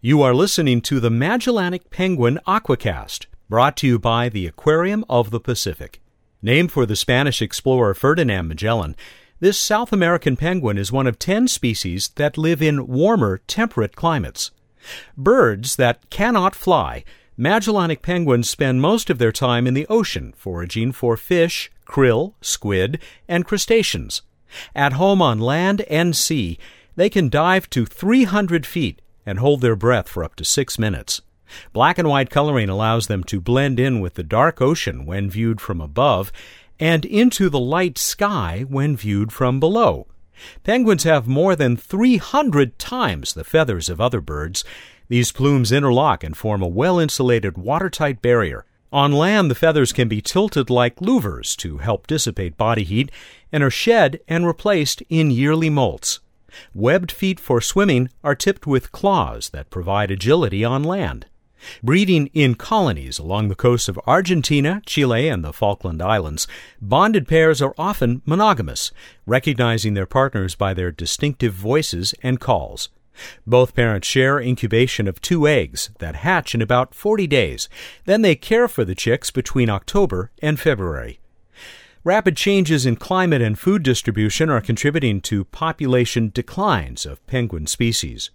You are listening to the Magellanic Penguin Aquacast, brought to you by the Aquarium of the Pacific. Named for the Spanish explorer Ferdinand Magellan, this South American penguin is one of 10 species that live in warmer, temperate climates. Birds that cannot fly, Magellanic penguins spend most of their time in the ocean foraging for fish, krill, squid, and crustaceans. At home on land and sea, they can dive to 300 feet and hold their breath for up to six minutes. Black and white coloring allows them to blend in with the dark ocean when viewed from above and into the light sky when viewed from below. Penguins have more than 300 times the feathers of other birds. These plumes interlock and form a well insulated watertight barrier. On land, the feathers can be tilted like louvers to help dissipate body heat and are shed and replaced in yearly molts. Webbed feet for swimming are tipped with claws that provide agility on land. Breeding in colonies along the coasts of Argentina, Chile, and the Falkland Islands, bonded pairs are often monogamous, recognizing their partners by their distinctive voices and calls. Both parents share incubation of two eggs that hatch in about 40 days. Then they care for the chicks between October and February. Rapid changes in climate and food distribution are contributing to population declines of penguin species.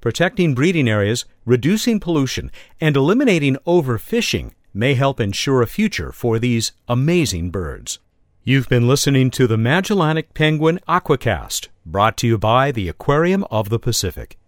Protecting breeding areas, reducing pollution, and eliminating overfishing may help ensure a future for these amazing birds. You've been listening to the Magellanic Penguin Aquacast, brought to you by the Aquarium of the Pacific.